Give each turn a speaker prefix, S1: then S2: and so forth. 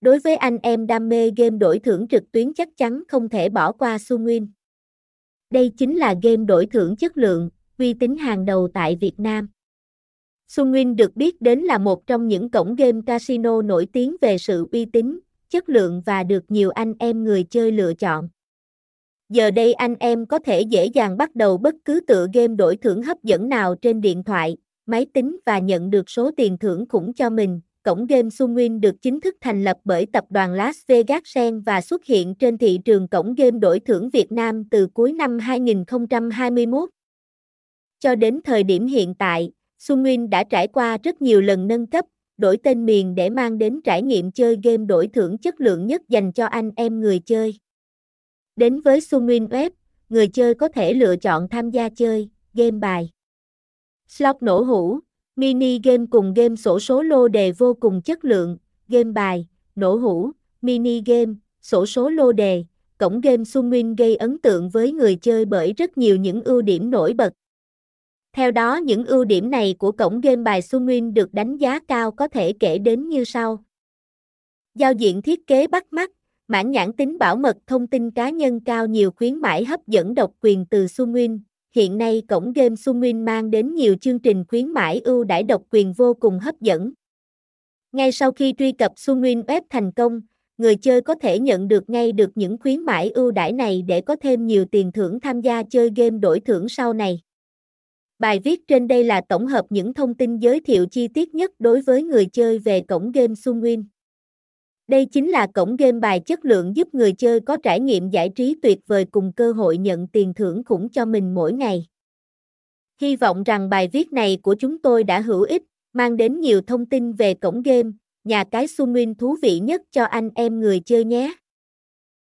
S1: Đối với anh em đam mê game đổi thưởng trực tuyến chắc chắn không thể bỏ qua Sunwin. Đây chính là game đổi thưởng chất lượng, uy tín hàng đầu tại Việt Nam. Sunwin được biết đến là một trong những cổng game casino nổi tiếng về sự uy tín, chất lượng và được nhiều anh em người chơi lựa chọn. Giờ đây anh em có thể dễ dàng bắt đầu bất cứ tựa game đổi thưởng hấp dẫn nào trên điện thoại, máy tính và nhận được số tiền thưởng khủng cho mình. Cổng game Sunwin được chính thức thành lập bởi tập đoàn Las Vegas Sen và xuất hiện trên thị trường cổng game đổi thưởng Việt Nam từ cuối năm 2021. Cho đến thời điểm hiện tại, Sunwin đã trải qua rất nhiều lần nâng cấp, đổi tên miền để mang đến trải nghiệm chơi game đổi thưởng chất lượng nhất dành cho anh em người chơi. Đến với Sunwin Web, người chơi có thể lựa chọn tham gia chơi, game bài. Slot nổ hũ, mini game cùng game sổ số lô đề vô cùng chất lượng, game bài, nổ hũ, mini game, sổ số lô đề. Cổng game Sunwin gây ấn tượng với người chơi bởi rất nhiều những ưu điểm nổi bật. Theo đó những ưu điểm này của cổng game bài Sunwin được đánh giá cao có thể kể đến như sau. Giao diện thiết kế bắt mắt, mãn nhãn tính bảo mật thông tin cá nhân cao nhiều khuyến mãi hấp dẫn độc quyền từ Sunwin. Hiện nay cổng game Sunwin mang đến nhiều chương trình khuyến mãi ưu đãi độc quyền vô cùng hấp dẫn. Ngay sau khi truy cập Sunwin Web thành công, người chơi có thể nhận được ngay được những khuyến mãi ưu đãi này để có thêm nhiều tiền thưởng tham gia chơi game đổi thưởng sau này. Bài viết trên đây là tổng hợp những thông tin giới thiệu chi tiết nhất đối với người chơi về cổng game Sunwin. Đây chính là cổng game bài chất lượng giúp người chơi có trải nghiệm giải trí tuyệt vời cùng cơ hội nhận tiền thưởng khủng cho mình mỗi ngày. Hy vọng rằng bài viết này của chúng tôi đã hữu ích, mang đến nhiều thông tin về cổng game, nhà cái Sunwin thú vị nhất cho anh em người chơi nhé.